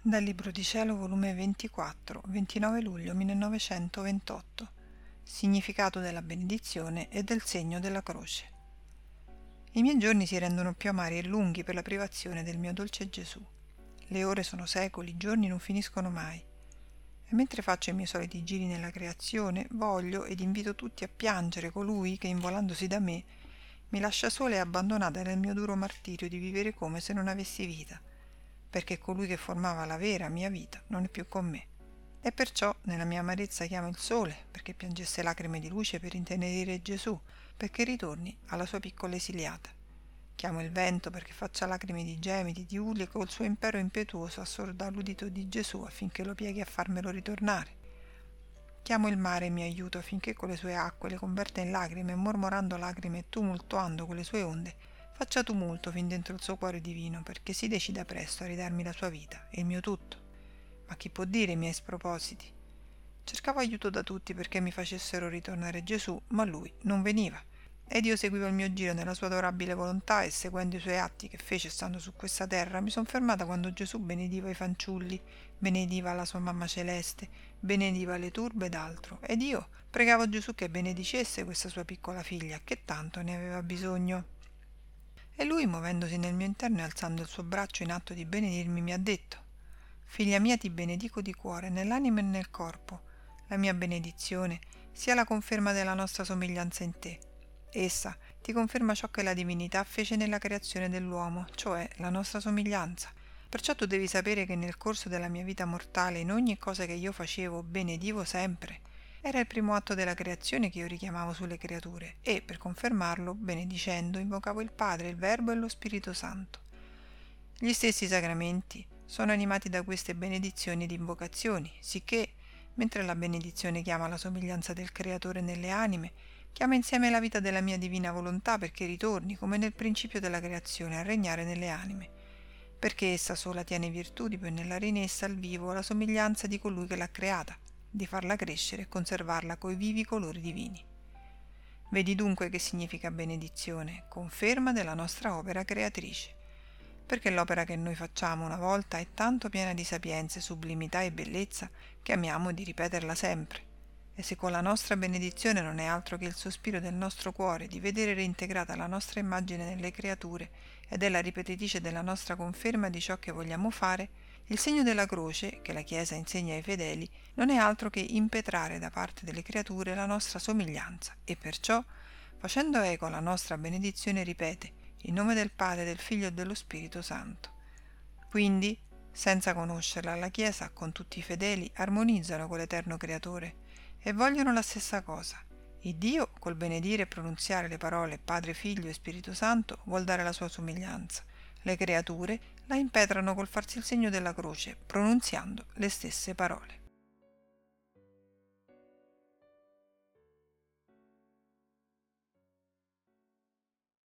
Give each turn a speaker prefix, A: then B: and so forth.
A: Dal Libro di Cielo, volume 24, 29 luglio 1928. Significato della benedizione e del segno della croce. I miei giorni si rendono più amari e lunghi per la privazione del mio dolce Gesù. Le ore sono secoli, i giorni non finiscono mai. E mentre faccio i miei soliti giri nella creazione, voglio ed invito tutti a piangere colui che, involandosi da me, mi lascia sola e abbandonata nel mio duro martirio di vivere come se non avessi vita perché colui che formava la vera mia vita non è più con me. E perciò nella mia amarezza chiamo il sole, perché piangesse lacrime di luce per intenerire Gesù, perché ritorni alla sua piccola esiliata. Chiamo il vento perché faccia lacrime di gemiti, di urli e col suo impero impetuoso assorda l'udito di Gesù affinché lo pieghi a farmelo ritornare. Chiamo il mare mi aiuto affinché con le sue acque le converta in lacrime, mormorando lacrime e tumultuando con le sue onde, faccia tumulto fin dentro il suo cuore divino perché si decida presto a ridarmi la sua vita e il mio tutto. Ma chi può dire i miei spropositi? Cercavo aiuto da tutti perché mi facessero ritornare Gesù, ma lui non veniva. Ed io seguivo il mio giro nella sua adorabile volontà e seguendo i suoi atti che fece stando su questa terra, mi son fermata quando Gesù benediva i fanciulli, benediva la sua mamma celeste, benediva le turbe ed altro. Ed io pregavo Gesù che benedicesse questa sua piccola figlia, che tanto ne aveva bisogno. E lui, muovendosi nel mio interno e alzando il suo braccio in atto di benedirmi, mi ha detto Figlia mia, ti benedico di cuore, nell'anima e nel corpo. La mia benedizione sia la conferma della nostra somiglianza in te. Essa ti conferma ciò che la divinità fece nella creazione dell'uomo, cioè la nostra somiglianza. Perciò tu devi sapere che nel corso della mia vita mortale, in ogni cosa che io facevo, benedivo sempre era il primo atto della creazione che io richiamavo sulle creature e, per confermarlo, benedicendo, invocavo il Padre, il Verbo e lo Spirito Santo. Gli stessi sacramenti sono animati da queste benedizioni ed invocazioni, sicché, mentre la benedizione chiama la somiglianza del Creatore nelle anime, chiama insieme la vita della mia divina volontà perché ritorni, come nel principio della creazione, a regnare nelle anime, perché essa sola tiene virtù di pennellare in essa al vivo la somiglianza di colui che l'ha creata, di farla crescere e conservarla coi vivi colori divini. Vedi dunque che significa benedizione, conferma della nostra opera creatrice, perché l'opera che noi facciamo una volta è tanto piena di sapienza, sublimità e bellezza che amiamo di ripeterla sempre. E se con la nostra benedizione non è altro che il sospiro del nostro cuore di vedere reintegrata la nostra immagine nelle creature ed è la ripetitrice della nostra conferma di ciò che vogliamo fare, il segno della croce, che la Chiesa insegna ai fedeli, non è altro che impetrare da parte delle creature la nostra somiglianza e perciò, facendo eco alla nostra benedizione, ripete in nome del Padre, del Figlio e dello Spirito Santo. Quindi, senza conoscerla, la Chiesa, con tutti i fedeli, armonizzano con l'Eterno Creatore e vogliono la stessa cosa. Il Dio, col benedire e pronunziare le parole Padre, Figlio e Spirito Santo, vuol dare la sua somiglianza. Le creature la impetrano col farsi il segno della croce, pronunziando le stesse parole.